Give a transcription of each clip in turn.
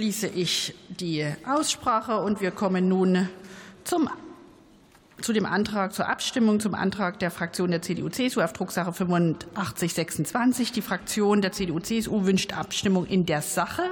schließe ich die Aussprache und wir kommen nun zum zu dem Antrag zur Abstimmung zum Antrag der Fraktion der CDU-CSU auf Drucksache 8526. Die Fraktion der CDU-CSU wünscht Abstimmung in der Sache.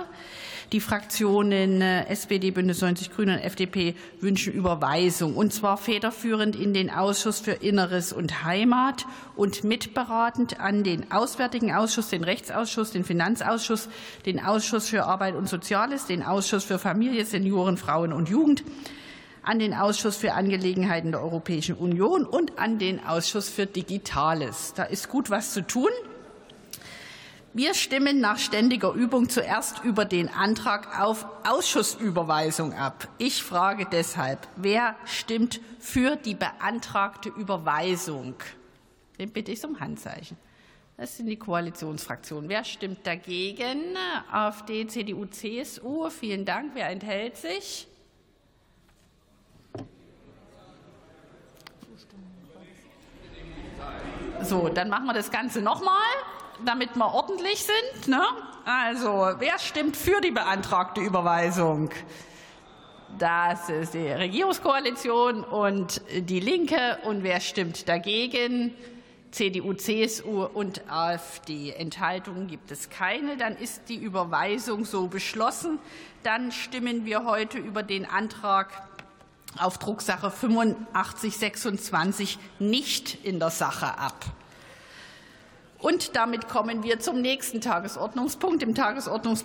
Die Fraktionen SPD, Bündnis 90 Grüne und FDP wünschen Überweisung, und zwar federführend in den Ausschuss für Inneres und Heimat und mitberatend an den Auswärtigen Ausschuss, den Rechtsausschuss, den Finanzausschuss, den Ausschuss für Arbeit und Soziales, den Ausschuss für Familie, Senioren, Frauen und Jugend, an den Ausschuss für Angelegenheiten der Europäischen Union und an den Ausschuss für Digitales. Da ist gut was zu tun. Wir stimmen nach ständiger Übung zuerst über den Antrag auf Ausschussüberweisung ab. Ich frage deshalb, wer stimmt für die beantragte Überweisung? Den bitte ich um Handzeichen. Das sind die Koalitionsfraktionen. Wer stimmt dagegen? AfD, CDU, CSU. Vielen Dank. Wer enthält sich? So, dann machen wir das Ganze nochmal damit wir ordentlich sind. Ne? Also, wer stimmt für die beantragte Überweisung? Das ist die Regierungskoalition und die Linke. Und wer stimmt dagegen? CDU, CSU und AfD. Enthaltungen gibt es keine. Dann ist die Überweisung so beschlossen. Dann stimmen wir heute über den Antrag auf Drucksache 8526 nicht in der Sache ab. Und damit kommen wir zum nächsten Tagesordnungspunkt, dem Tagesordnungspunkt